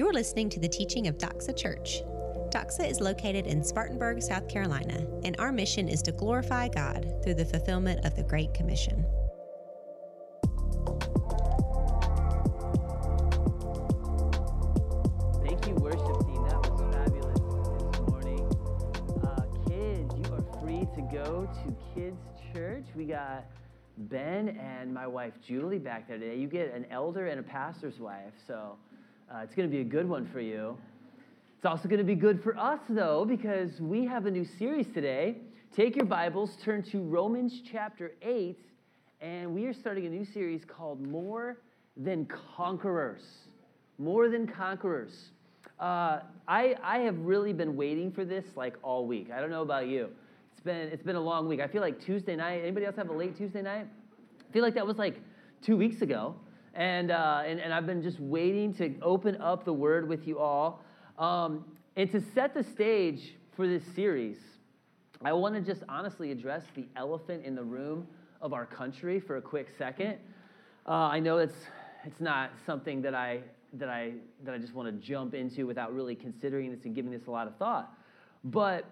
You're listening to the teaching of Doxa Church. Doxa is located in Spartanburg, South Carolina, and our mission is to glorify God through the fulfillment of the Great Commission. Thank you, worship team. That was fabulous this morning. Uh, kids, you are free to go to kids' church. We got Ben and my wife Julie back there today. You get an elder and a pastor's wife, so uh, it's going to be a good one for you. It's also going to be good for us, though, because we have a new series today. Take your Bibles, turn to Romans chapter 8, and we are starting a new series called More Than Conquerors. More Than Conquerors. Uh, I, I have really been waiting for this like all week. I don't know about you. It's been, it's been a long week. I feel like Tuesday night, anybody else have a late Tuesday night? I feel like that was like two weeks ago. And, uh, and, and I've been just waiting to open up the word with you all. Um, and to set the stage for this series, I want to just honestly address the elephant in the room of our country for a quick second. Uh, I know it's, it's not something that I, that, I, that I just want to jump into without really considering this and giving this a lot of thought. But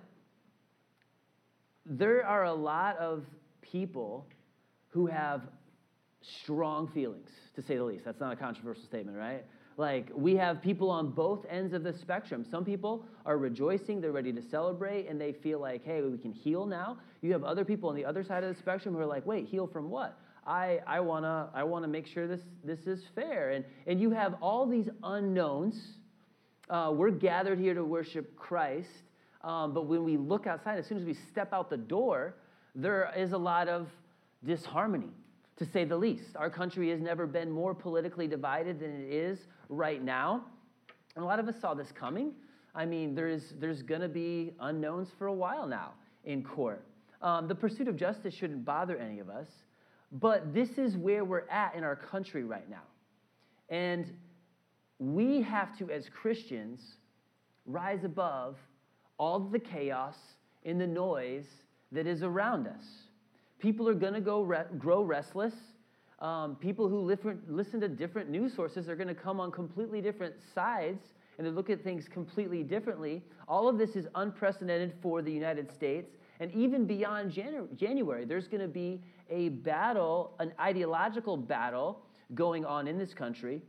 there are a lot of people who have strong feelings, to say the least. That's not a controversial statement, right? Like, we have people on both ends of the spectrum. Some people are rejoicing, they're ready to celebrate, and they feel like, hey, we can heal now. You have other people on the other side of the spectrum who are like, wait, heal from what? I, I wanna I wanna make sure this this is fair. And and you have all these unknowns. Uh, we're gathered here to worship Christ, um, but when we look outside, as soon as we step out the door, there is a lot of disharmony, to say the least. Our country has never been more politically divided than it is right now. And a lot of us saw this coming. I mean, there's, there's going to be unknowns for a while now in court. Um, the pursuit of justice shouldn't bother any of us, but this is where we're at in our country right now. And we have to, as Christians, rise above all the chaos and the noise that is around us. People are going to go re- grow restless. Um, people who listen to different news sources are going to come on completely different sides and they look at things completely differently. All of this is unprecedented for the United States. And even beyond Janu- January, there's going to be a battle, an ideological battle going on in this country.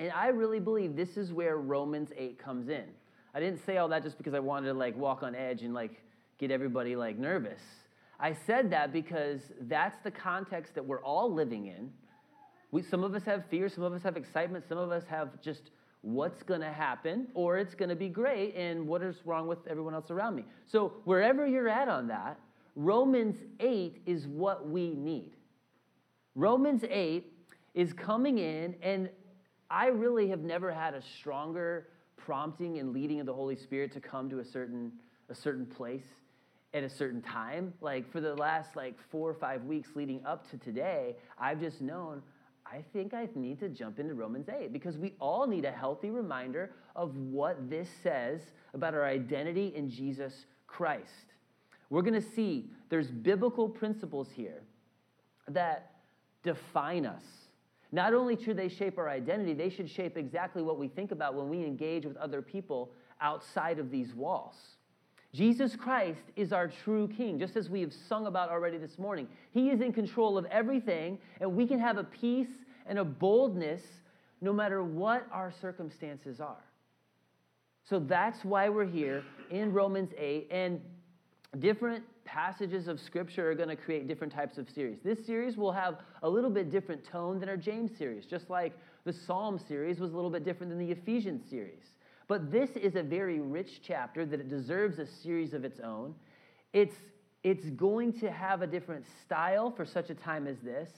And I really believe this is where Romans 8 comes in. I didn't say all that just because I wanted to like walk on edge and like get everybody like nervous. I said that because that's the context that we're all living in. We, some of us have fear, some of us have excitement, some of us have just what's going to happen, or it's going to be great, and what is wrong with everyone else around me. So, wherever you're at on that, Romans 8 is what we need. Romans 8 is coming in, and I really have never had a stronger prompting and leading of the Holy Spirit to come to a certain, a certain place at a certain time. Like for the last like four or five weeks leading up to today, I've just known I think I need to jump into Romans 8 because we all need a healthy reminder of what this says about our identity in Jesus Christ. We're going to see there's biblical principles here that define us. Not only should they shape our identity, they should shape exactly what we think about when we engage with other people outside of these walls. Jesus Christ is our true king, just as we have sung about already this morning. He is in control of everything, and we can have a peace and a boldness no matter what our circumstances are. So that's why we're here in Romans 8, and different passages of Scripture are going to create different types of series. This series will have a little bit different tone than our James series, just like the Psalm series was a little bit different than the Ephesians series. But this is a very rich chapter that it deserves a series of its own. It's, it's going to have a different style for such a time as this.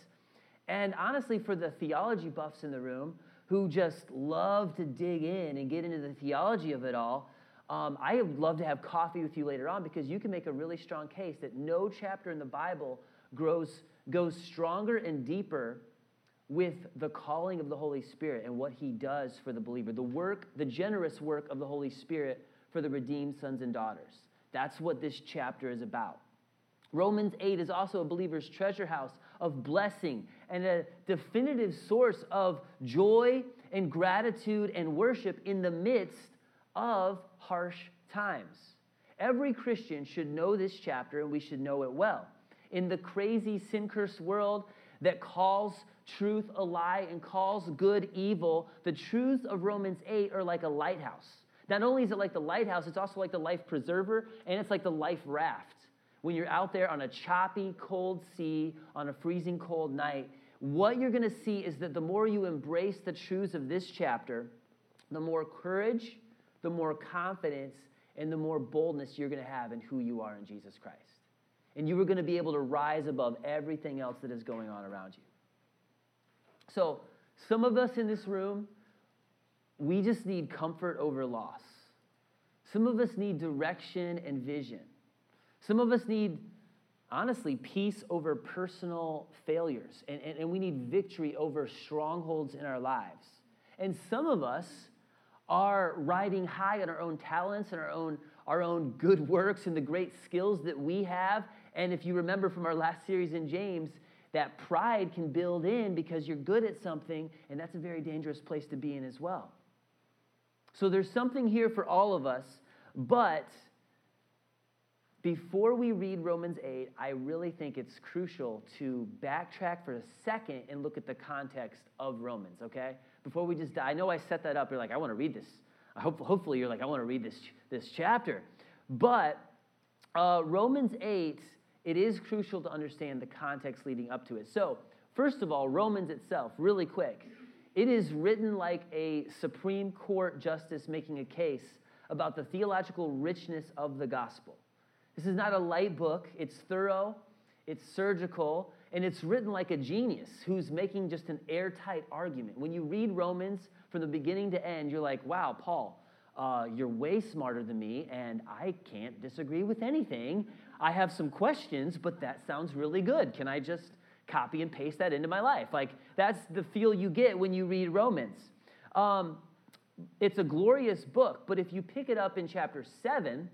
And honestly, for the theology buffs in the room who just love to dig in and get into the theology of it all, um, I would love to have coffee with you later on because you can make a really strong case that no chapter in the Bible grows, goes stronger and deeper with the calling of the Holy Spirit and what he does for the believer, the work, the generous work of the Holy Spirit for the redeemed sons and daughters. That's what this chapter is about. Romans 8 is also a believer's treasure house of blessing and a definitive source of joy and gratitude and worship in the midst of harsh times. Every Christian should know this chapter and we should know it well. In the crazy, sin cursed world that calls truth a lie and calls good evil, the truths of Romans 8 are like a lighthouse. Not only is it like the lighthouse, it's also like the life preserver and it's like the life raft. When you're out there on a choppy, cold sea on a freezing cold night, what you're going to see is that the more you embrace the truths of this chapter, the more courage, the more confidence, and the more boldness you're going to have in who you are in Jesus Christ. And you are going to be able to rise above everything else that is going on around you. So, some of us in this room, we just need comfort over loss. Some of us need direction and vision. Some of us need, honestly, peace over personal failures. And, and, and we need victory over strongholds in our lives. And some of us are riding high on our own talents and our own, our own good works and the great skills that we have. And if you remember from our last series in James, that pride can build in because you're good at something, and that's a very dangerous place to be in as well. So there's something here for all of us, but before we read Romans 8, I really think it's crucial to backtrack for a second and look at the context of Romans, okay? before we just die. I know I set that up. You're like, I want to read this. I hope, hopefully, you're like, I want to read this, this chapter. But uh, Romans 8, it is crucial to understand the context leading up to it. So, first of all, Romans itself, really quick. It is written like a Supreme Court justice making a case about the theological richness of the gospel. This is not a light book, it's thorough, it's surgical, and it's written like a genius who's making just an airtight argument. When you read Romans from the beginning to end, you're like, wow, Paul, uh, you're way smarter than me, and I can't disagree with anything. I have some questions, but that sounds really good. Can I just copy and paste that into my life? Like, that's the feel you get when you read Romans. Um, it's a glorious book, but if you pick it up in chapter 7,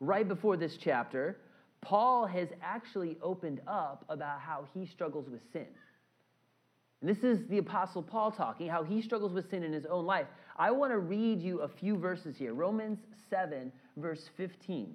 right before this chapter, Paul has actually opened up about how he struggles with sin. And this is the Apostle Paul talking, how he struggles with sin in his own life. I want to read you a few verses here. Romans 7, verse 15.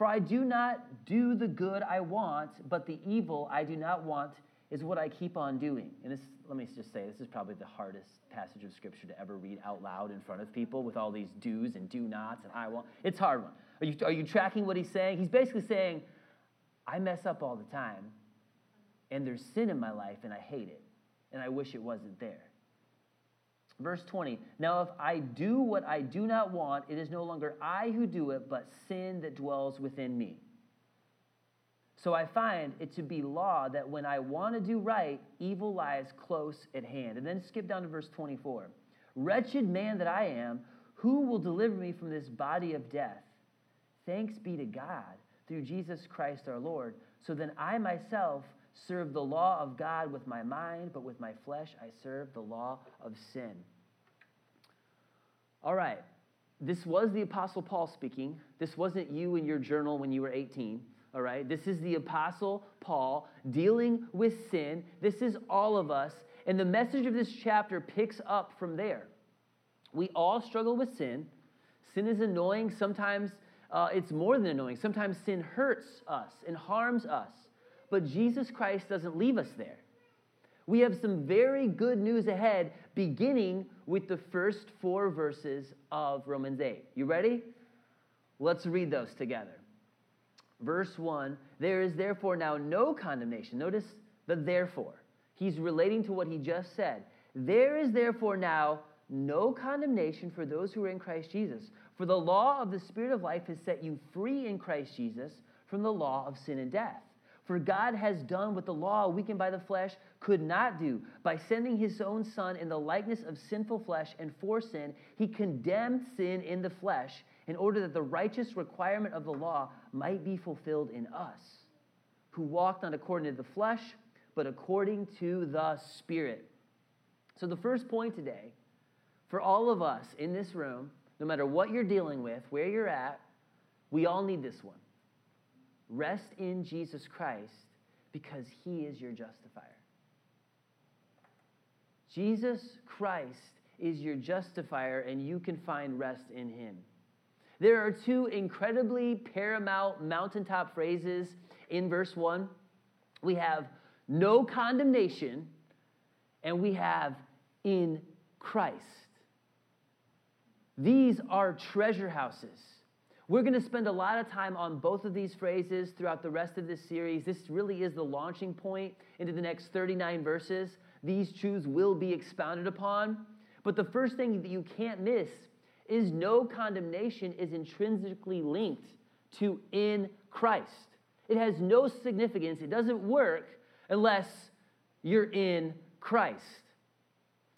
For I do not do the good I want, but the evil I do not want is what I keep on doing. And this, let me just say, this is probably the hardest passage of scripture to ever read out loud in front of people with all these do's and do nots and I want. It's hard one. Are you, are you tracking what he's saying? He's basically saying, I mess up all the time, and there's sin in my life, and I hate it, and I wish it wasn't there. Verse 20 Now, if I do what I do not want, it is no longer I who do it, but sin that dwells within me. So I find it to be law that when I want to do right, evil lies close at hand. And then skip down to verse 24. Wretched man that I am, who will deliver me from this body of death? Thanks be to God through Jesus Christ our Lord. So then I myself serve the law of God with my mind, but with my flesh I serve the law of sin. All right, this was the Apostle Paul speaking. This wasn't you in your journal when you were 18 all right? This is the Apostle Paul dealing with sin. This is all of us. And the message of this chapter picks up from there. We all struggle with sin. Sin is annoying. Sometimes uh, it's more than annoying. Sometimes sin hurts us and harms us. But Jesus Christ doesn't leave us there. We have some very good news ahead, beginning with the first four verses of Romans 8. You ready? Let's read those together verse 1 there is therefore now no condemnation. Notice the therefore. He's relating to what he just said. There is therefore now no condemnation for those who are in Christ Jesus. For the law of the Spirit of life has set you free in Christ Jesus from the law of sin and death. For God has done what the law, weakened by the flesh, could not do. By sending his own Son in the likeness of sinful flesh and for sin, he condemned sin in the flesh in order that the righteous requirement of the law might be fulfilled in us, who walked not according to the flesh, but according to the Spirit. So, the first point today for all of us in this room, no matter what you're dealing with, where you're at, we all need this one. Rest in Jesus Christ because he is your justifier. Jesus Christ is your justifier, and you can find rest in him. There are two incredibly paramount mountaintop phrases in verse 1. We have no condemnation, and we have in Christ. These are treasure houses. We're going to spend a lot of time on both of these phrases throughout the rest of this series. This really is the launching point into the next 39 verses. These truths will be expounded upon. But the first thing that you can't miss is no condemnation is intrinsically linked to in Christ. It has no significance, it doesn't work unless you're in Christ.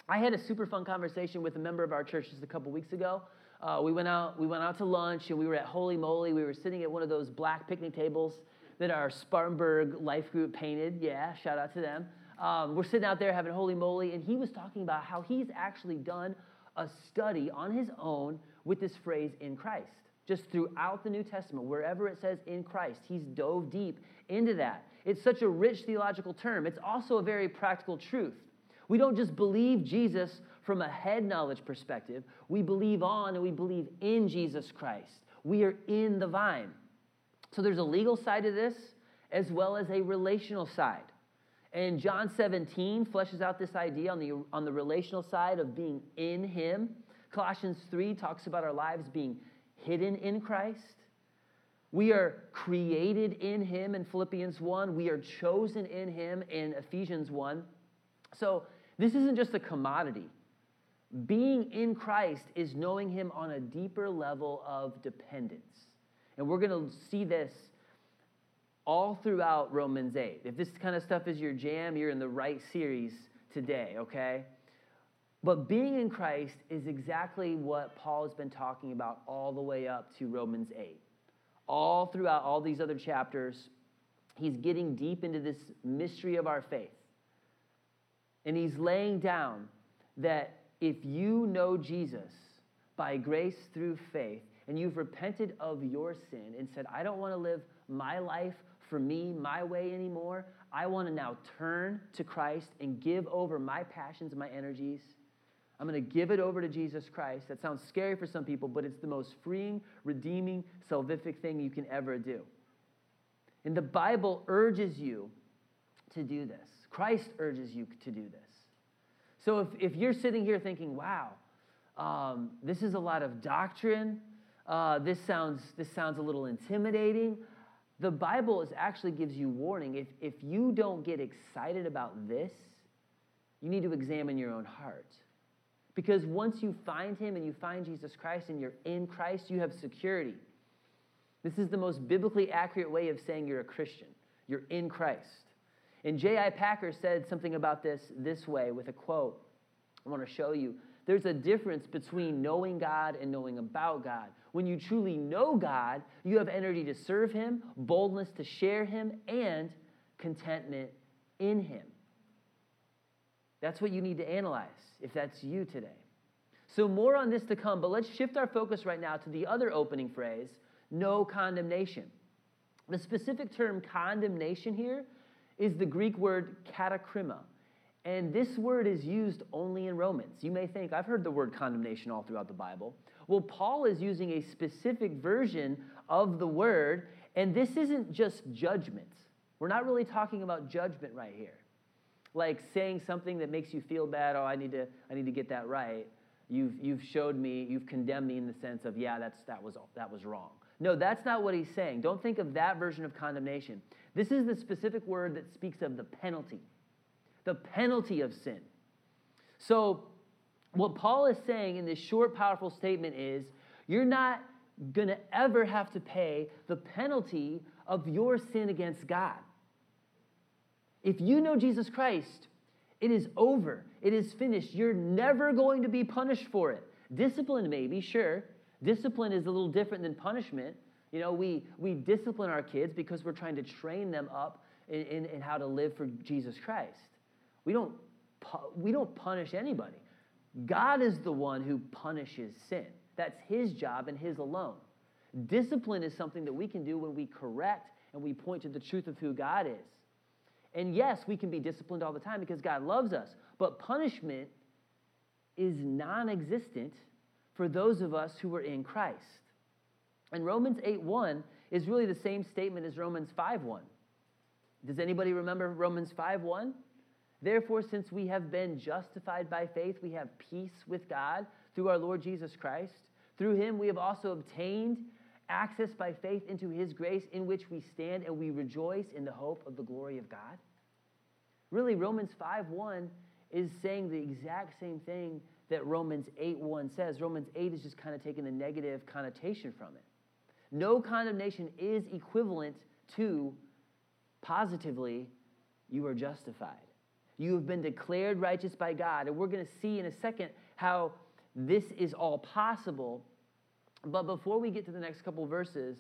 I had a super fun conversation with a member of our church just a couple weeks ago uh, we went out we went out to lunch and we were at Holy Moly. We were sitting at one of those black picnic tables that our Spartanburg Life Group painted. Yeah, shout out to them. Um, we're sitting out there having Holy Moly, and he was talking about how he's actually done a study on his own with this phrase in Christ. Just throughout the New Testament, wherever it says in Christ, he's dove deep into that. It's such a rich theological term. It's also a very practical truth. We don't just believe Jesus from a head knowledge perspective, we believe on and we believe in Jesus Christ. We are in the vine. So there's a legal side to this as well as a relational side. And John 17 fleshes out this idea on the, on the relational side of being in Him. Colossians 3 talks about our lives being hidden in Christ. We are created in Him in Philippians 1. We are chosen in Him in Ephesians 1. So this isn't just a commodity. Being in Christ is knowing Him on a deeper level of dependence. And we're going to see this all throughout Romans 8. If this kind of stuff is your jam, you're in the right series today, okay? But being in Christ is exactly what Paul has been talking about all the way up to Romans 8. All throughout all these other chapters, he's getting deep into this mystery of our faith. And he's laying down that if you know Jesus by grace through faith and you've repented of your sin and said, I don't want to live my life for me, my way anymore, I want to now turn to Christ and give over my passions and my energies. I'm going to give it over to Jesus Christ. That sounds scary for some people, but it's the most freeing, redeeming, salvific thing you can ever do. And the Bible urges you to do this. Christ urges you to do this. So if, if you're sitting here thinking, wow, um, this is a lot of doctrine, uh, this, sounds, this sounds a little intimidating, the Bible is actually gives you warning. If, if you don't get excited about this, you need to examine your own heart. Because once you find Him and you find Jesus Christ and you're in Christ, you have security. This is the most biblically accurate way of saying you're a Christian. You're in Christ. And J.I. Packer said something about this this way with a quote. I want to show you. There's a difference between knowing God and knowing about God. When you truly know God, you have energy to serve Him, boldness to share Him, and contentment in Him. That's what you need to analyze if that's you today. So, more on this to come, but let's shift our focus right now to the other opening phrase no condemnation. The specific term condemnation here is the Greek word katakrima. And this word is used only in Romans. You may think, I've heard the word condemnation all throughout the Bible. Well, Paul is using a specific version of the word, and this isn't just judgment. We're not really talking about judgment right here. Like saying something that makes you feel bad, oh, I need to, I need to get that right. You've, you've showed me, you've condemned me in the sense of, yeah, that's, that, was, that was wrong. No, that's not what he's saying. Don't think of that version of condemnation. This is the specific word that speaks of the penalty, the penalty of sin. So, what Paul is saying in this short, powerful statement is you're not going to ever have to pay the penalty of your sin against God. If you know Jesus Christ, it is over. It is finished. You're never going to be punished for it. Discipline, maybe, sure. Discipline is a little different than punishment. You know, we, we discipline our kids because we're trying to train them up in, in, in how to live for Jesus Christ. We don't, we don't punish anybody. God is the one who punishes sin. That's his job and his alone. Discipline is something that we can do when we correct and we point to the truth of who God is. And yes, we can be disciplined all the time because God loves us, but punishment is non existent for those of us who are in Christ. And Romans 8:1 is really the same statement as Romans 5:1. Does anybody remember Romans 5:1? Therefore, since we have been justified by faith, we have peace with God through our Lord Jesus Christ. Through him, we have also obtained access by faith into his grace in which we stand and we rejoice in the hope of the glory of God. Really, Romans 5:1 is saying the exact same thing that Romans 8:1 says. Romans 8 is just kind of taking the negative connotation from it. No condemnation is equivalent to positively, you are justified. You have been declared righteous by God. And we're going to see in a second how this is all possible. But before we get to the next couple verses,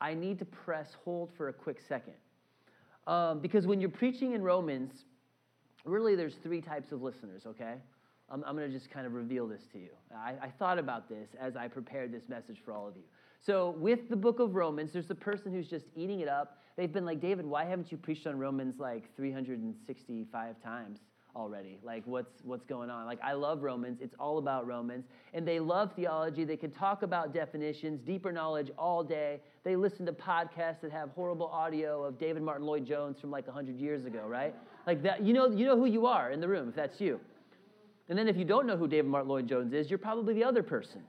I need to press hold for a quick second. Um, because when you're preaching in Romans, really there's three types of listeners, okay? I'm, I'm going to just kind of reveal this to you. I, I thought about this as I prepared this message for all of you. So, with the book of Romans, there's the person who's just eating it up. They've been like, David, why haven't you preached on Romans like 365 times? already. Like, what's, what's going on? Like, I love Romans. It's all about Romans. And they love theology. They can talk about definitions, deeper knowledge all day. They listen to podcasts that have horrible audio of David Martyn Lloyd Jones from like 100 years ago, right? Like, that, you know, you know who you are in the room if that's you. And then if you don't know who David Martyn Lloyd Jones is, you're probably the other person.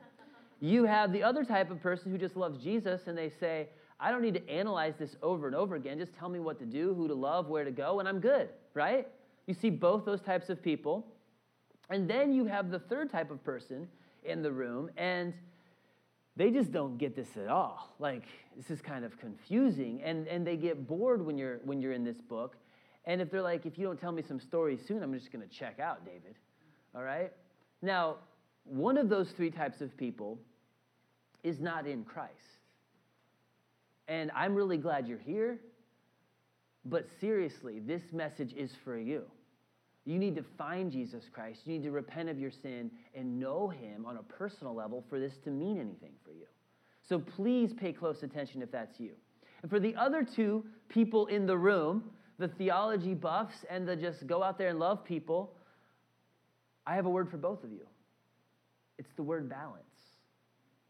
You have the other type of person who just loves Jesus and they say, I don't need to analyze this over and over again. Just tell me what to do, who to love, where to go, and I'm good, right? You see both those types of people. And then you have the third type of person in the room, and they just don't get this at all. Like, this is kind of confusing. And, and they get bored when you're, when you're in this book. And if they're like, if you don't tell me some stories soon, I'm just going to check out, David. All right? Now, one of those three types of people is not in Christ. And I'm really glad you're here but seriously, this message is for you. You need to find Jesus Christ. You need to repent of your sin and know him on a personal level for this to mean anything for you. So please pay close attention if that's you. And for the other two people in the room, the theology buffs and the just go out there and love people, I have a word for both of you. It's the word balance.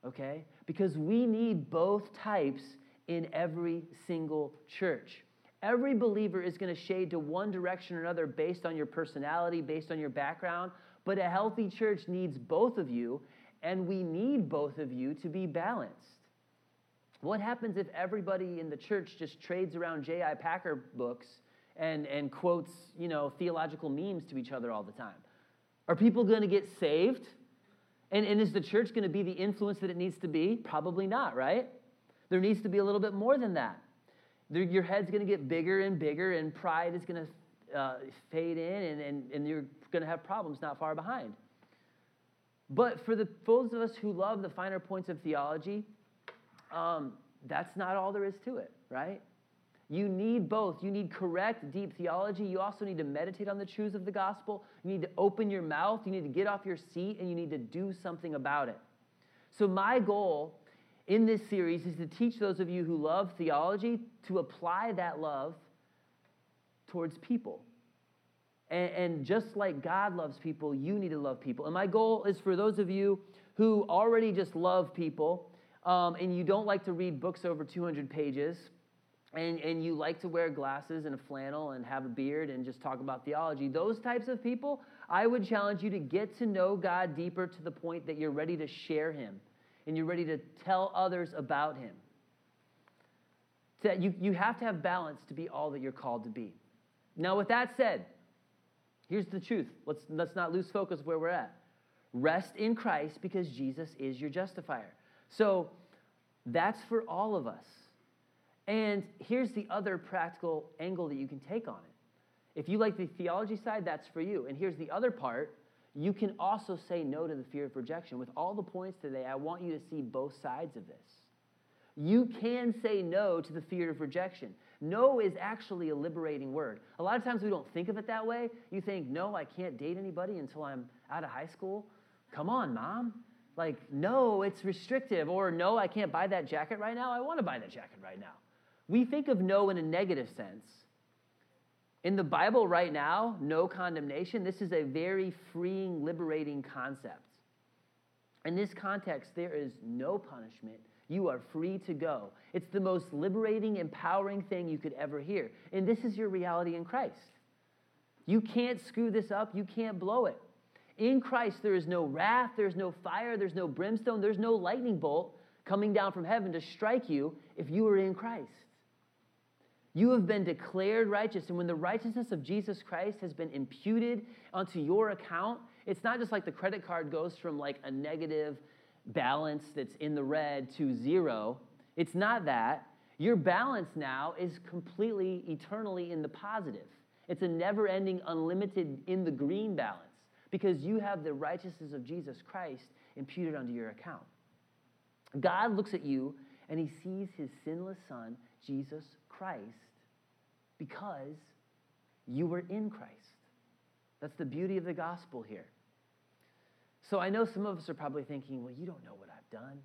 Okay? Because we need both types in every single church. Every believer is going to shade to one direction or another based on your personality, based on your background. But a healthy church needs both of you, and we need both of you to be balanced. What happens if everybody in the church just trades around J.I. Packer books and, and quotes, you know, theological memes to each other all the time? Are people going to get saved? And, and is the church going to be the influence that it needs to be? Probably not, right? There needs to be a little bit more than that your head's going to get bigger and bigger, and pride is going to uh, fade in, and, and, and you're going to have problems not far behind. But for the those of us who love the finer points of theology, um, that's not all there is to it, right? You need both. You need correct, deep theology. You also need to meditate on the truths of the gospel. You need to open your mouth. You need to get off your seat, and you need to do something about it. So, my goal in this series is to teach those of you who love theology to apply that love towards people. And, and, just like God loves people, you need to love people. And my goal is for those of you who already just love people um, and you don't like to read books over 200 pages and, and you like to wear glasses and a flannel and have a beard and just talk about theology, those types of people, I would challenge you to get to know God deeper to the point that you're ready to share Him and you're ready to tell others about him. That you, you have to have balance to be all that you're called to be. Now, with that said, here's the truth. Let's, let's not lose focus where we're at. Rest in Christ because Jesus is your justifier. So that's for all of us. And here's the other practical angle that you can take on it. If you like the theology side, that's for you. And here's the other part you can also say no to the fear of rejection. With all the points today, I want you to see both sides of this. You can say no to the fear of rejection. No is actually a liberating word. A lot of times we don't think of it that way. You think, no, I can't date anybody until I'm out of high school. Come on, mom. Like, no, it's restrictive. Or, no, I can't buy that jacket right now. I want to buy that jacket right now. We think of no in a negative sense. In the Bible right now, no condemnation, this is a very freeing, liberating concept. In this context, there is no punishment. You are free to go. It's the most liberating, empowering thing you could ever hear. And this is your reality in Christ. You can't screw this up, you can't blow it. In Christ, there is no wrath, there's no fire, there's no brimstone, there's no lightning bolt coming down from heaven to strike you if you are in Christ. You have been declared righteous. And when the righteousness of Jesus Christ has been imputed onto your account, it's not just like the credit card goes from like a negative balance that's in the red to zero. It's not that. Your balance now is completely, eternally in the positive. It's a never ending, unlimited in the green balance because you have the righteousness of Jesus Christ imputed onto your account. God looks at you and he sees his sinless son, Jesus Christ because you were in Christ. That's the beauty of the gospel here. So I know some of us are probably thinking, well, you don't know what I've done.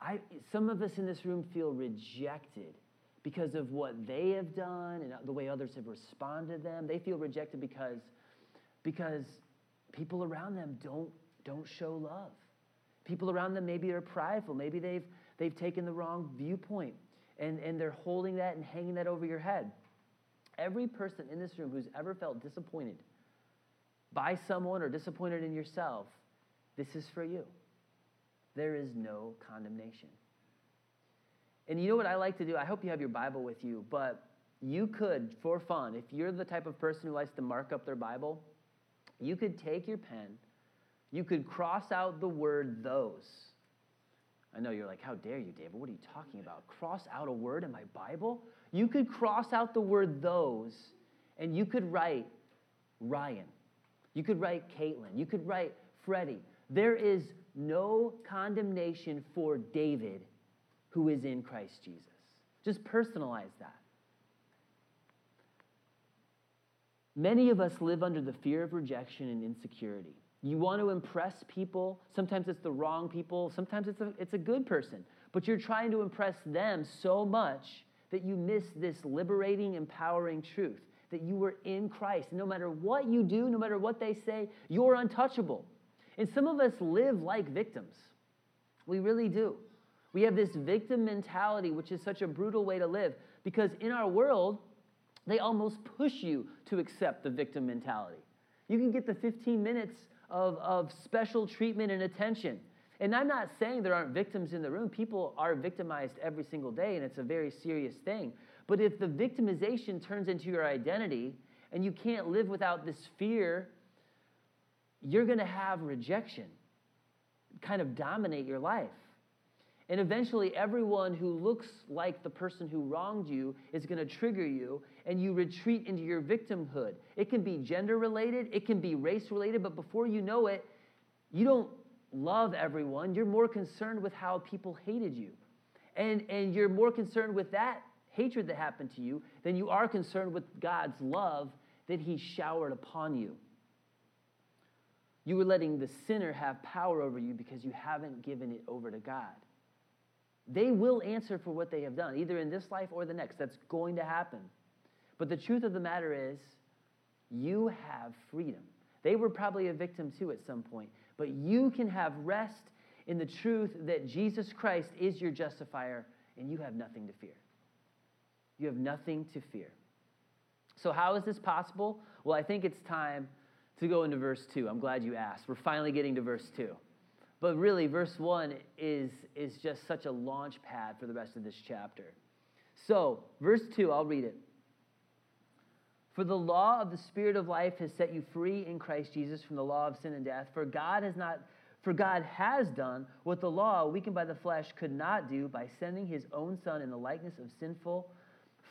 I, some of us in this room feel rejected because of what they have done and the way others have responded to them. They feel rejected because, because people around them don't, don't show love. People around them maybe are prideful. Maybe they've, they've taken the wrong viewpoint and, and they're holding that and hanging that over your head. Every person in this room who's ever felt disappointed by someone or disappointed in yourself, this is for you. There is no condemnation. And you know what I like to do? I hope you have your Bible with you, but you could, for fun, if you're the type of person who likes to mark up their Bible, you could take your pen, you could cross out the word those I know you're like, how dare you, David? What are you talking about? Cross out a word in my Bible? You could cross out the word those, and you could write Ryan. You could write Caitlin. You could write Freddie. There is no condemnation for David who is in Christ Jesus. Just personalize that. Many of us live under the fear of rejection and insecurity. You want to impress people. Sometimes it's the wrong people. Sometimes it's a, it's a good person. But you're trying to impress them so much that you miss this liberating, empowering truth that you were in Christ. No matter what you do, no matter what they say, you're untouchable. And some of us live like victims. We really do. We have this victim mentality, which is such a brutal way to live because in our world, they almost push you to accept the victim mentality. You can get the 15 minutes of, of special treatment and attention. And I'm not saying there aren't victims in the room. People are victimized every single day, and it's a very serious thing. But if the victimization turns into your identity and you can't live without this fear, you're going to have rejection kind of dominate your life. And eventually, everyone who looks like the person who wronged you is going to trigger you, and you retreat into your victimhood. It can be gender related, it can be race related, but before you know it, you don't love everyone. You're more concerned with how people hated you. And, and you're more concerned with that hatred that happened to you than you are concerned with God's love that He showered upon you. You were letting the sinner have power over you because you haven't given it over to God. They will answer for what they have done, either in this life or the next. That's going to happen. But the truth of the matter is, you have freedom. They were probably a victim too at some point, but you can have rest in the truth that Jesus Christ is your justifier and you have nothing to fear. You have nothing to fear. So, how is this possible? Well, I think it's time to go into verse 2. I'm glad you asked. We're finally getting to verse 2. But really, verse 1 is, is just such a launch pad for the rest of this chapter. So, verse 2, I'll read it. For the law of the Spirit of life has set you free in Christ Jesus from the law of sin and death. For God has not for God has done what the law, weakened by the flesh, could not do by sending his own Son in the likeness of sinful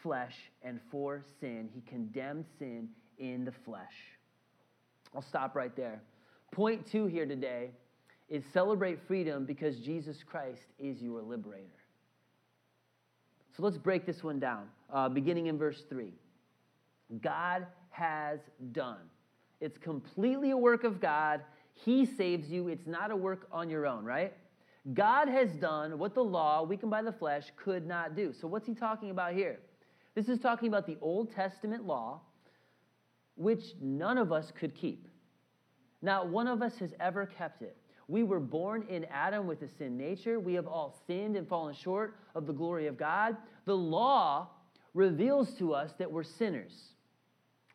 flesh and for sin. He condemned sin in the flesh. I'll stop right there. Point two here today is celebrate freedom because Jesus Christ is your liberator. So let's break this one down, uh, beginning in verse 3. God has done. It's completely a work of God. He saves you. It's not a work on your own, right? God has done what the law, weakened by the flesh, could not do. So, what's he talking about here? This is talking about the Old Testament law, which none of us could keep. Not one of us has ever kept it. We were born in Adam with a sin nature. We have all sinned and fallen short of the glory of God. The law reveals to us that we're sinners.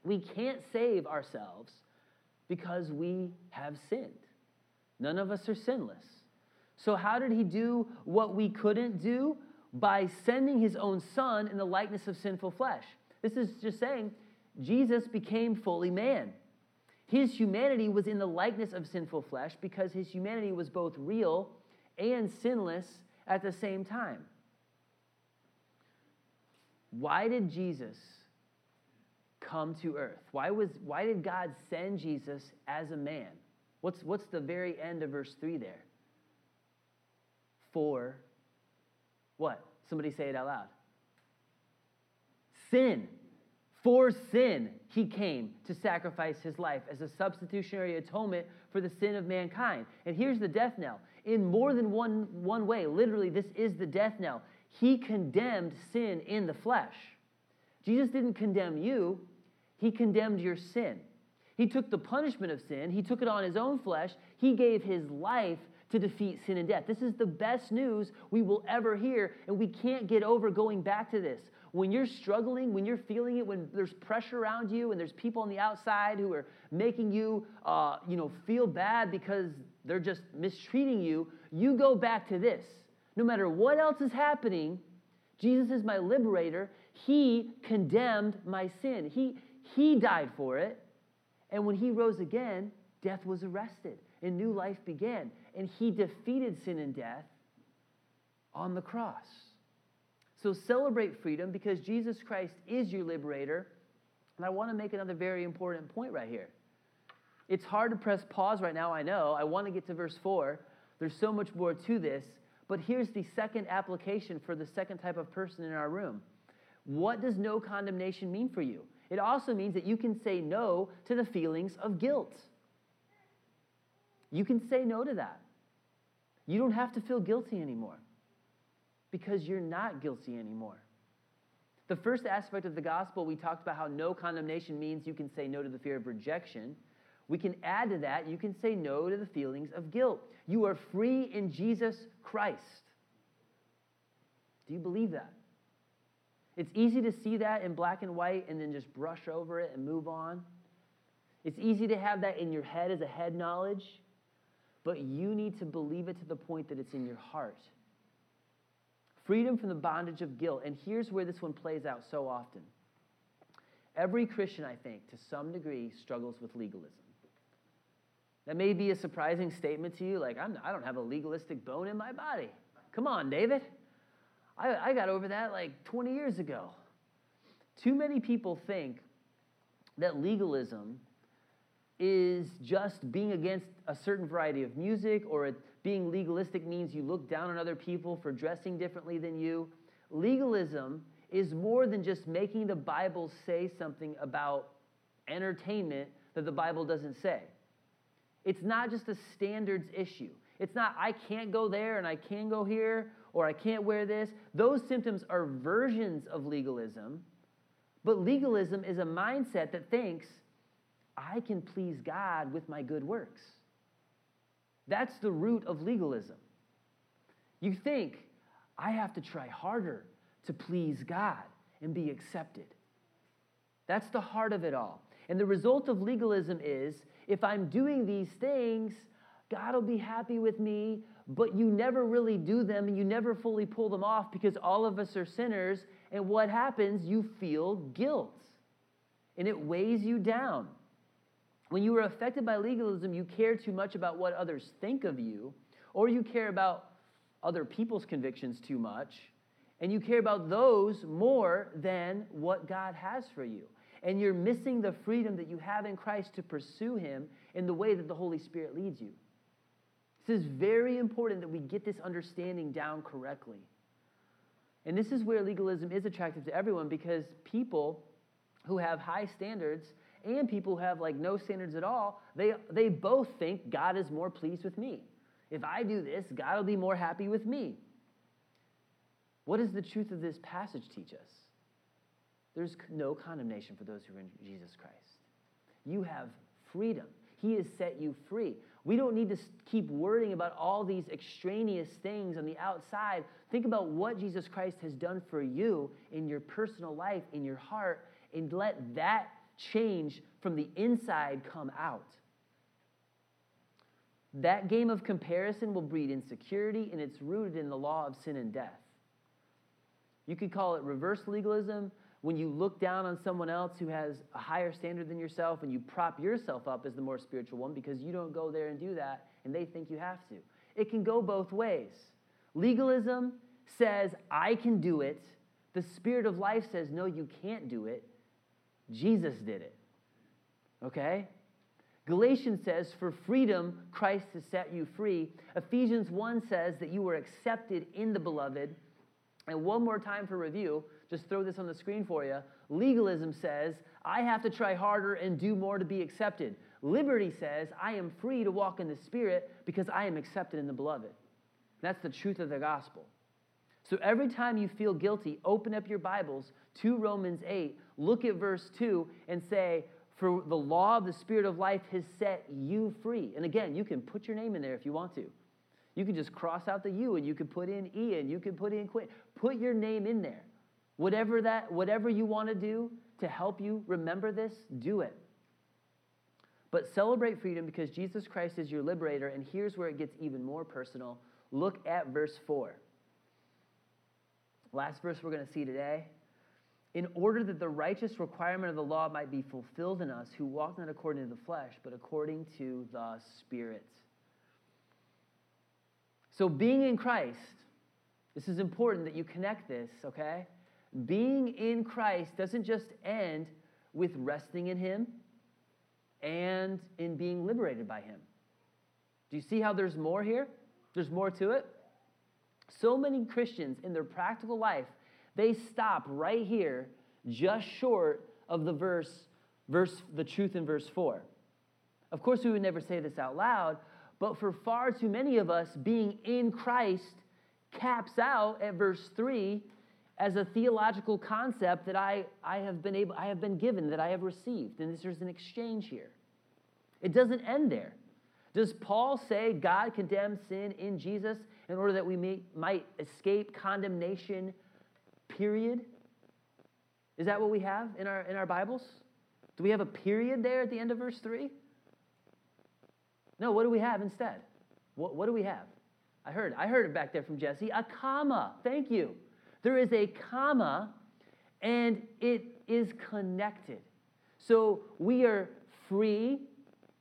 We can't save ourselves because we have sinned. None of us are sinless. So, how did he do what we couldn't do? By sending his own son in the likeness of sinful flesh. This is just saying Jesus became fully man. His humanity was in the likeness of sinful flesh because his humanity was both real and sinless at the same time. Why did Jesus come to earth? Why, was, why did God send Jesus as a man? What's, what's the very end of verse 3 there? For what? Somebody say it out loud. Sin. For sin, he came to sacrifice his life as a substitutionary atonement for the sin of mankind. And here's the death knell. In more than one, one way, literally, this is the death knell. He condemned sin in the flesh. Jesus didn't condemn you, he condemned your sin. He took the punishment of sin, he took it on his own flesh, he gave his life to defeat sin and death. This is the best news we will ever hear, and we can't get over going back to this. When you're struggling, when you're feeling it, when there's pressure around you, and there's people on the outside who are making you, uh, you know, feel bad because they're just mistreating you, you go back to this. No matter what else is happening, Jesus is my liberator. He condemned my sin. He, he died for it. And when he rose again, death was arrested and new life began. And he defeated sin and death on the cross. So celebrate freedom because Jesus Christ is your liberator. And I want to make another very important point right here. It's hard to press pause right now, I know. I want to get to verse 4. There's so much more to this. But here's the second application for the second type of person in our room. What does no condemnation mean for you? It also means that you can say no to the feelings of guilt. You can say no to that. You don't have to feel guilty anymore because you're not guilty anymore. The first aspect of the gospel, we talked about how no condemnation means you can say no to the fear of rejection. We can add to that, you can say no to the feelings of guilt. You are free in Jesus Christ. Do you believe that? It's easy to see that in black and white and then just brush over it and move on. It's easy to have that in your head as a head knowledge, but you need to believe it to the point that it's in your heart. Freedom from the bondage of guilt. And here's where this one plays out so often. Every Christian, I think, to some degree, struggles with legalism. That may be a surprising statement to you, like, I'm, I do not have a legalistic bone in my body. Come on, David. I, I got over that like 20 years ago. Too many people think that legalism is just being against a certain variety of music or being legalistic means you look down on other people for dressing differently than you. Legalism is more than just making the Bible say something about entertainment that the Bible doesn't say. It's not just a standards issue. It's not, I can't go there and I can go here, or I can't wear this. Those symptoms are versions of legalism, but legalism is a mindset that thinks, I can please God with my good works. That's the root of legalism. You think, I have to try harder to please God and be accepted. That's the heart of it all. And the result of legalism is if I'm doing these things, God will be happy with me, but you never really do them and you never fully pull them off because all of us are sinners. And what happens? You feel guilt and it weighs you down. When you are affected by legalism, you care too much about what others think of you, or you care about other people's convictions too much, And you care about those more than what God has for you. And you're missing the freedom that you have in Christ to pursue Him in the way that the Holy Spirit leads you. This is very important that we get this understanding down correctly. And this is where legalism is attractive to everyone because people who have high standards and people who have like no standards at all, they, they both think God is more pleased with me. If I do this, God will be more happy with me. What does the truth of this passage teach us? There's no condemnation for those who are in Jesus Christ. You have freedom. He has set you free. We don't need to keep worrying about all these extraneous things on the outside. Think about what Jesus Christ has done for you in your personal life, in your heart, and let that change from the inside come out. That game of comparison will breed insecurity, and it's rooted in the law of sin and death. You could call it reverse legalism when you look down on someone else who has a higher standard than yourself and you prop yourself up as the more spiritual one because you don't go there and do that and they think you have to. It can go both ways. Legalism says, I can do it. The spirit of life says, no, you can't do it. Jesus did it. Okay? Galatians says, For freedom, Christ has set you free. Ephesians 1 says that you were accepted in the beloved. And one more time for review, just throw this on the screen for you. Legalism says, I have to try harder and do more to be accepted. Liberty says, I am free to walk in the Spirit because I am accepted in the beloved. That's the truth of the gospel. So every time you feel guilty, open up your Bibles to Romans 8, look at verse 2, and say, For the law of the Spirit of life has set you free. And again, you can put your name in there if you want to. You can just cross out the U and you can put in E and you can put in Quinn. Put your name in there. Whatever that, whatever you want to do to help you remember this, do it. But celebrate freedom because Jesus Christ is your liberator, and here's where it gets even more personal. Look at verse 4. Last verse we're going to see today. In order that the righteous requirement of the law might be fulfilled in us who walk not according to the flesh, but according to the Spirit. So, being in Christ, this is important that you connect this, okay? Being in Christ doesn't just end with resting in Him and in being liberated by Him. Do you see how there's more here? There's more to it. So many Christians in their practical life, they stop right here, just short of the verse, verse, the truth in verse 4. Of course, we would never say this out loud, but for far too many of us, being in Christ caps out at verse 3 as a theological concept that I, I, have been able, I have been given, that I have received. And there's an exchange here. It doesn't end there. Does Paul say God condemns sin in Jesus in order that we may, might escape condemnation, period? Is that what we have in our, in our Bibles? Do we have a period there at the end of verse 3? No, what do we have instead? What, what do we have? I heard, I heard it back there from Jesse. A comma. Thank you. There is a comma, and it is connected. So we are free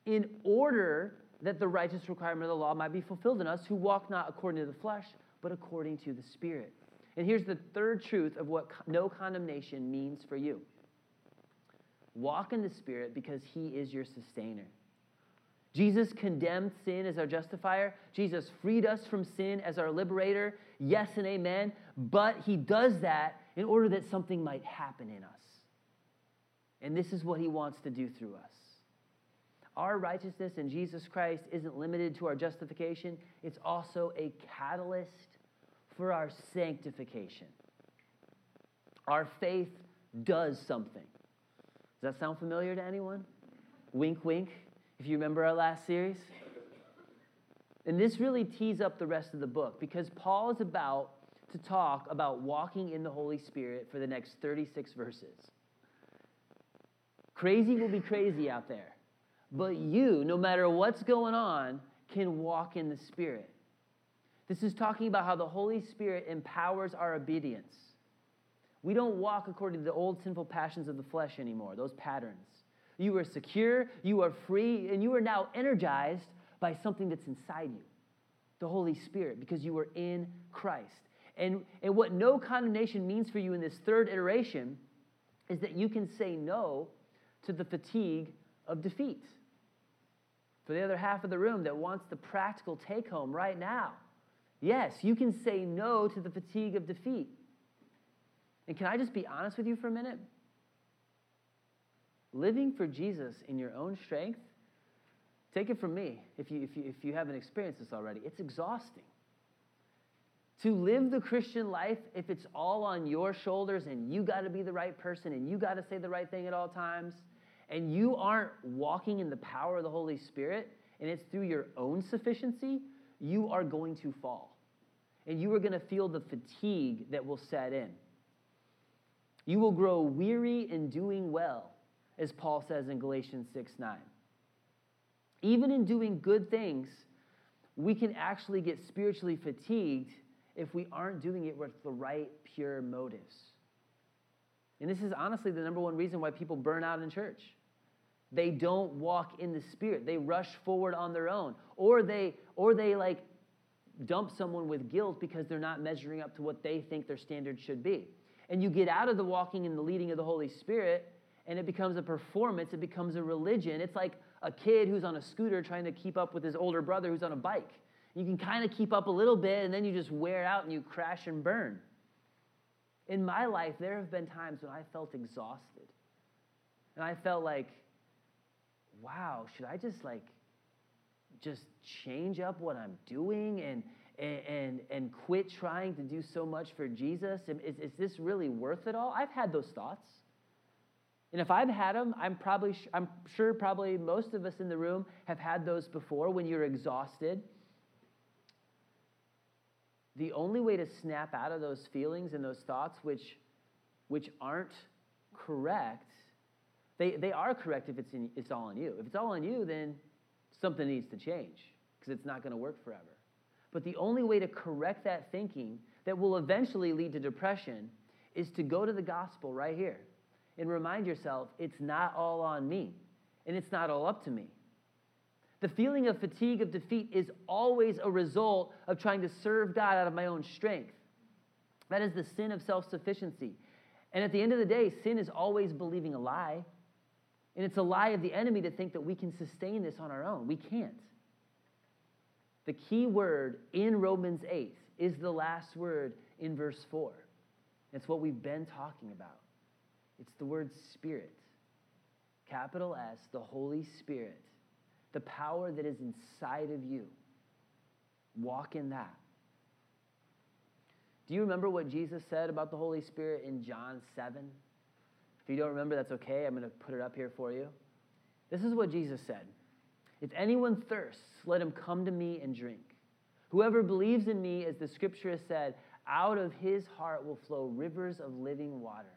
in order that the righteous requirement of the law might be fulfilled in us who walk not according to the flesh, but according to the Spirit. And here's the third truth of what no condemnation means for you walk in the Spirit because He is your sustainer. Jesus condemned sin as our justifier. Jesus freed us from sin as our liberator. Yes and amen. But he does that in order that something might happen in us. And this is what he wants to do through us. Our righteousness in Jesus Christ isn't limited to our justification, it's also a catalyst for our sanctification. Our faith does something. Does that sound familiar to anyone? Wink, wink if you remember our last series. And this really tees up the rest of the book because Paul is about to talk about walking in the Holy Spirit for the next 36 verses. Crazy will be crazy out there. But you, no matter what's going on, can walk in the Spirit. This is talking about how the Holy Spirit empowers our obedience. We don't walk according to the old sinful passions of the flesh anymore, those patterns. You are secure, you are free, and you are now energized by something that's inside you the Holy Spirit, because you are in Christ. And, and what no condemnation means for you in this third iteration is that you can say no to the fatigue of defeat. For the other half of the room that wants the practical take home right now, yes, you can say no to the fatigue of defeat. And can I just be honest with you for a minute? Living for Jesus in your own strength, take it from me if you, if you, if you haven't experienced this already, it's exhausting. To live the Christian life, if it's all on your shoulders and you got to be the right person and you got to say the right thing at all times, and you aren't walking in the power of the Holy Spirit, and it's through your own sufficiency, you are going to fall. And you are going to feel the fatigue that will set in. You will grow weary in doing well, as Paul says in Galatians 6 9. Even in doing good things, we can actually get spiritually fatigued if we aren't doing it with the right, pure motives. And this is honestly the number one reason why people burn out in church. They don't walk in the spirit. They rush forward on their own. Or they or they like dump someone with guilt because they're not measuring up to what they think their standard should be. And you get out of the walking and the leading of the Holy Spirit and it becomes a performance, it becomes a religion. It's like a kid who's on a scooter trying to keep up with his older brother who's on a bike. You can kind of keep up a little bit and then you just wear out and you crash and burn. In my life, there have been times when I felt exhausted. And I felt like, wow, should I just like just change up what I'm doing and and and quit trying to do so much for Jesus? Is, is this really worth it all? I've had those thoughts. And if I've had them, I'm probably I'm sure probably most of us in the room have had those before when you're exhausted the only way to snap out of those feelings and those thoughts, which, which aren't correct, they, they are correct if it's, in, it's all on you. If it's all on you, then something needs to change because it's not going to work forever. But the only way to correct that thinking that will eventually lead to depression is to go to the gospel right here and remind yourself it's not all on me and it's not all up to me. The feeling of fatigue, of defeat, is always a result of trying to serve God out of my own strength. That is the sin of self sufficiency. And at the end of the day, sin is always believing a lie. And it's a lie of the enemy to think that we can sustain this on our own. We can't. The key word in Romans 8 is the last word in verse 4. It's what we've been talking about. It's the word spirit. Capital S, the Holy Spirit the power that is inside of you. Walk in that. Do you remember what Jesus said about the Holy Spirit in John 7? If you don't remember, that's okay. I'm going to put it up here for you. This is what Jesus said If anyone thirsts, let him come to me and drink. Whoever believes in me, as the scripture has said, out of his heart will flow rivers of living water.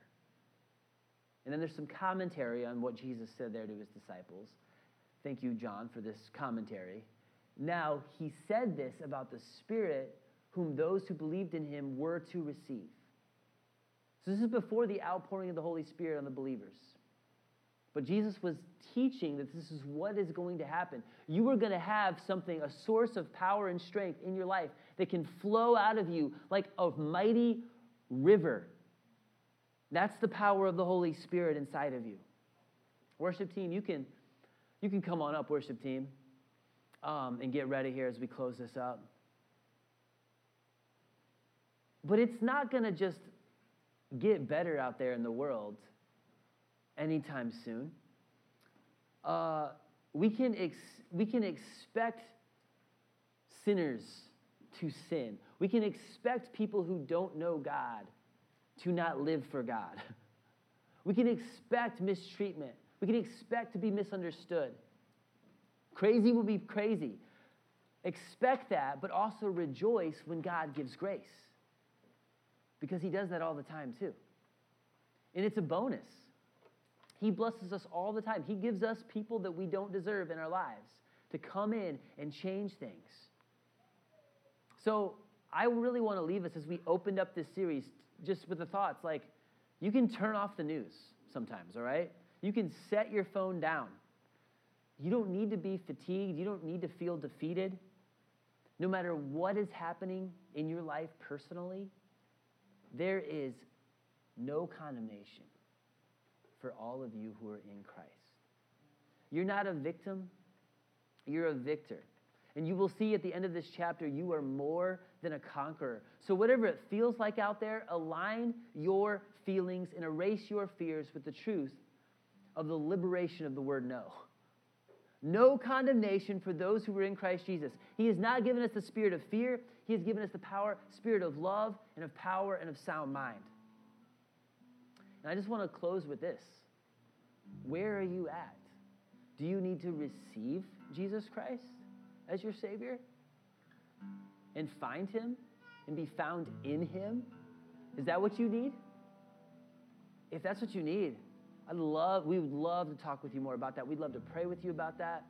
And then there's some commentary on what Jesus said there to his disciples. Thank you, John, for this commentary. Now, he said this about the Spirit whom those who believed in him were to receive. So, this is before the outpouring of the Holy Spirit on the believers. But Jesus was teaching that this is what is going to happen. You are going to have something, a source of power and strength in your life that can flow out of you like a mighty river. That's the power of the Holy Spirit inside of you. Worship team, you can you can come on up, worship team, um, and get ready here as we close this up. But it's not going to just get better out there in the world anytime soon. Uh, we, can ex- we can expect sinners to sin. We can expect people who don't know God to not live for God. We can expect mistreatment. We can expect to be misunderstood. Crazy will be crazy. Expect that, but also rejoice when God gives grace. Because He does that all the time, too. And it's a bonus. He blesses us all the time. He gives us people that we don't deserve in our lives to come in and change things. So I really want to leave us as we opened up this series just with the thoughts like, you can turn off the news sometimes, all right? You can set your phone down. You don't need to be fatigued. You don't need to feel defeated. No matter what is happening in your life personally, there is no condemnation for all of you who are in Christ. You're not a victim, you're a victor. And you will see at the end of this chapter, you are more than a conqueror. So, whatever it feels like out there, align your feelings and erase your fears with the truth of the liberation of the word no. No condemnation for those who are in Christ Jesus. He has not given us the spirit of fear, He has given us the power, spirit of love, and of power and of sound mind. And I just want to close with this Where are you at? Do you need to receive Jesus Christ as your Savior and find Him and be found in Him? Is that what you need? If that's what you need, I'd love, we would love to talk with you more about that. We'd love to pray with you about that.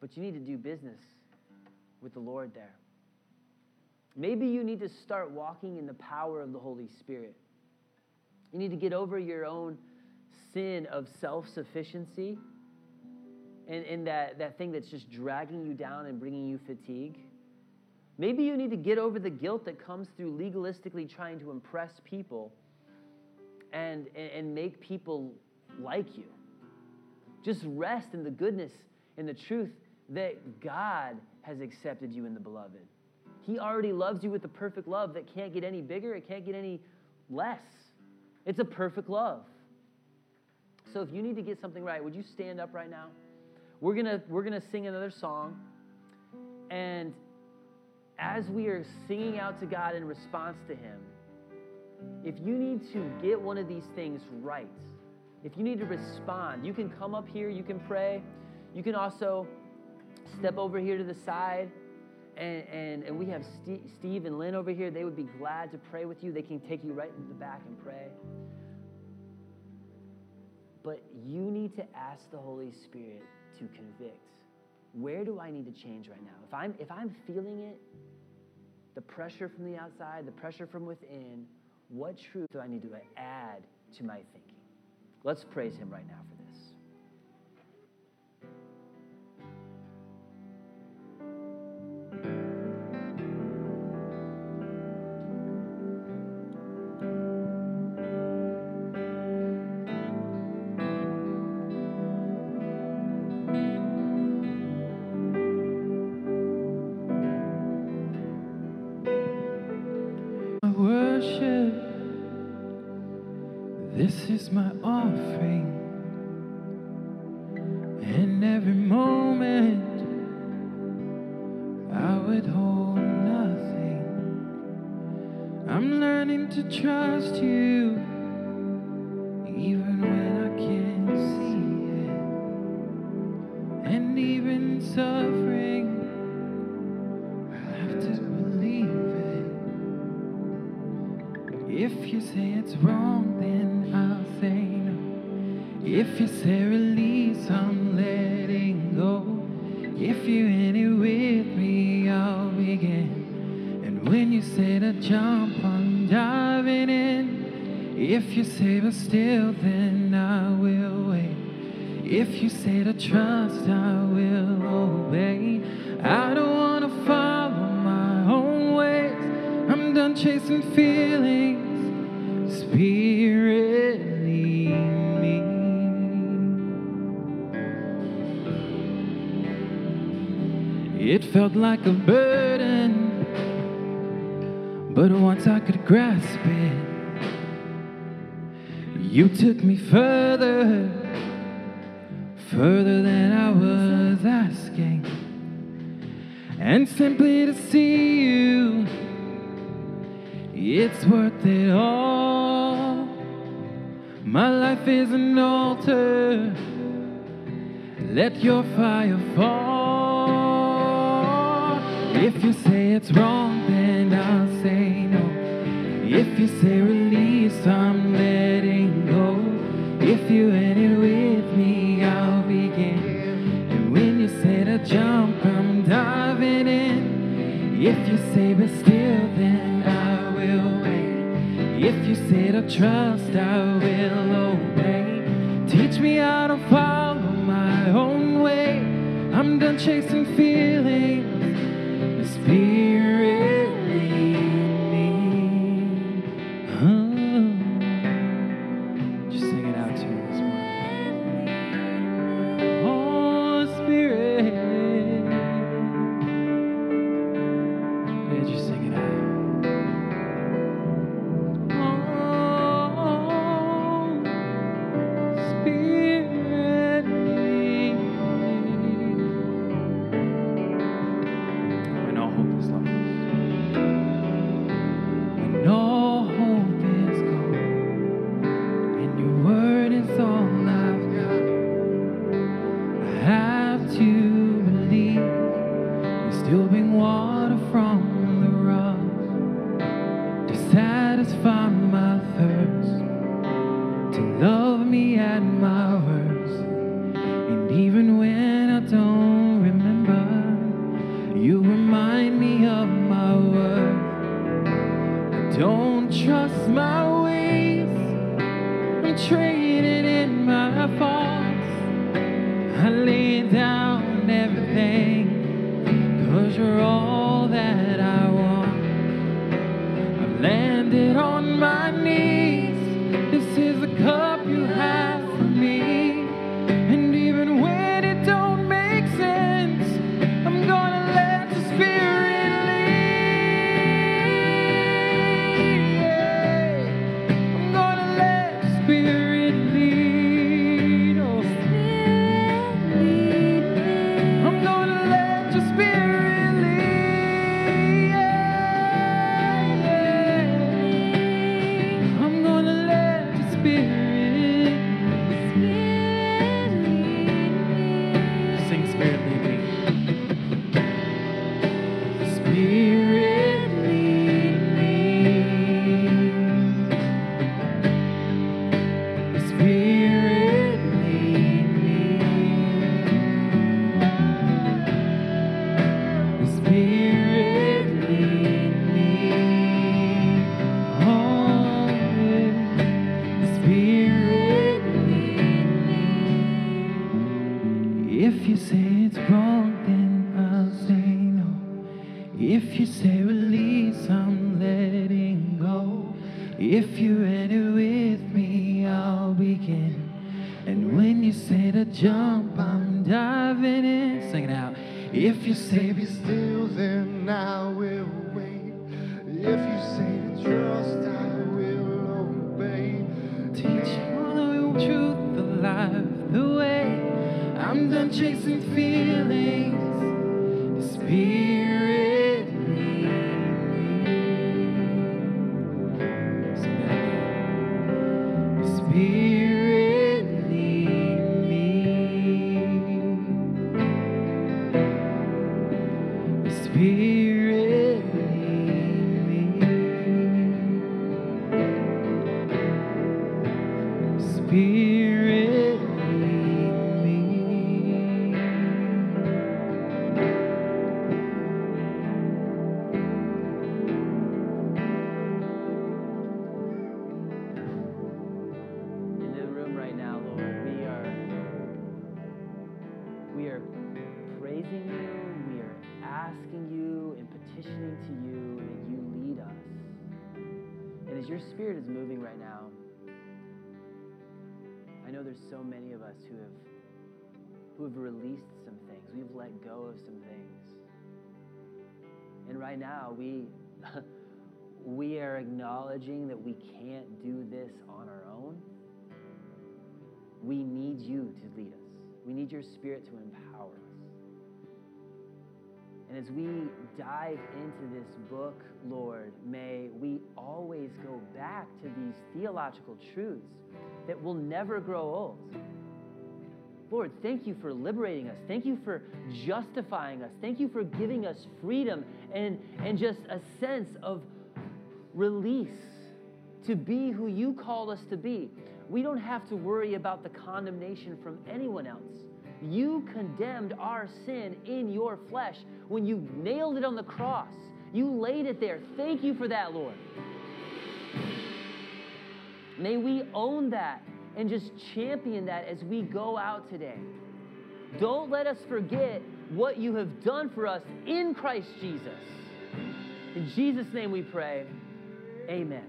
But you need to do business with the Lord there. Maybe you need to start walking in the power of the Holy Spirit. You need to get over your own sin of self sufficiency and, and that, that thing that's just dragging you down and bringing you fatigue. Maybe you need to get over the guilt that comes through legalistically trying to impress people and, and, and make people like you. Just rest in the goodness and the truth that God has accepted you in the beloved. He already loves you with the perfect love that can't get any bigger, it can't get any less. It's a perfect love. So if you need to get something right, would you stand up right now? We're going to we're going to sing another song. And as we are singing out to God in response to him, if you need to get one of these things right, if you need to respond, you can come up here, you can pray. You can also step over here to the side. And, and, and we have Steve, Steve and Lynn over here. They would be glad to pray with you. They can take you right into the back and pray. But you need to ask the Holy Spirit to convict. Where do I need to change right now? If I'm, if I'm feeling it, the pressure from the outside, the pressure from within, what truth do I need to add to my thinking? Let's praise him right now for this. worship. This is my offering. And every moment I would hold nothing. I'm learning to trust you all. My life is an altar. Let your fire fall. If you say it's wrong, then I'll say no. If you say release, I'm letting go. If you're in it with me, I'll begin. And when you say to jump, I'm diving in. If you say but still, then. If you say to trust, I will obey. Teach me how to follow my own way. I'm done chasing feelings. The Spirit If you say release, I'm letting go. If you're ready with me, I'll begin. And when you say to jump, I'm diving in. Sing it out. If you say be still, let go of some things. And right now we we are acknowledging that we can't do this on our own. We need you to lead us. We need your spirit to empower us. And as we dive into this book, Lord, may we always go back to these theological truths that will never grow old. Lord, thank you for liberating us. Thank you for justifying us. Thank you for giving us freedom and, and just a sense of release to be who you called us to be. We don't have to worry about the condemnation from anyone else. You condemned our sin in your flesh when you nailed it on the cross. You laid it there. Thank you for that, Lord. May we own that and just champion that as we go out today. Don't let us forget what you have done for us in Christ Jesus. In Jesus' name we pray. Amen.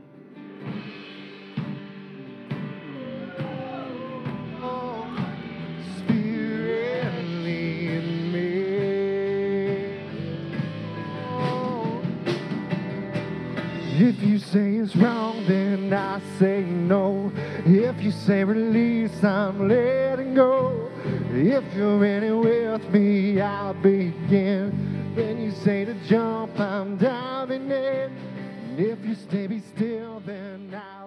If you say it's wrong, then I say no. If you say release, I'm letting go. If you're ready with me, I'll begin. When you say to jump, I'm diving in. And if you stay be still, then I will.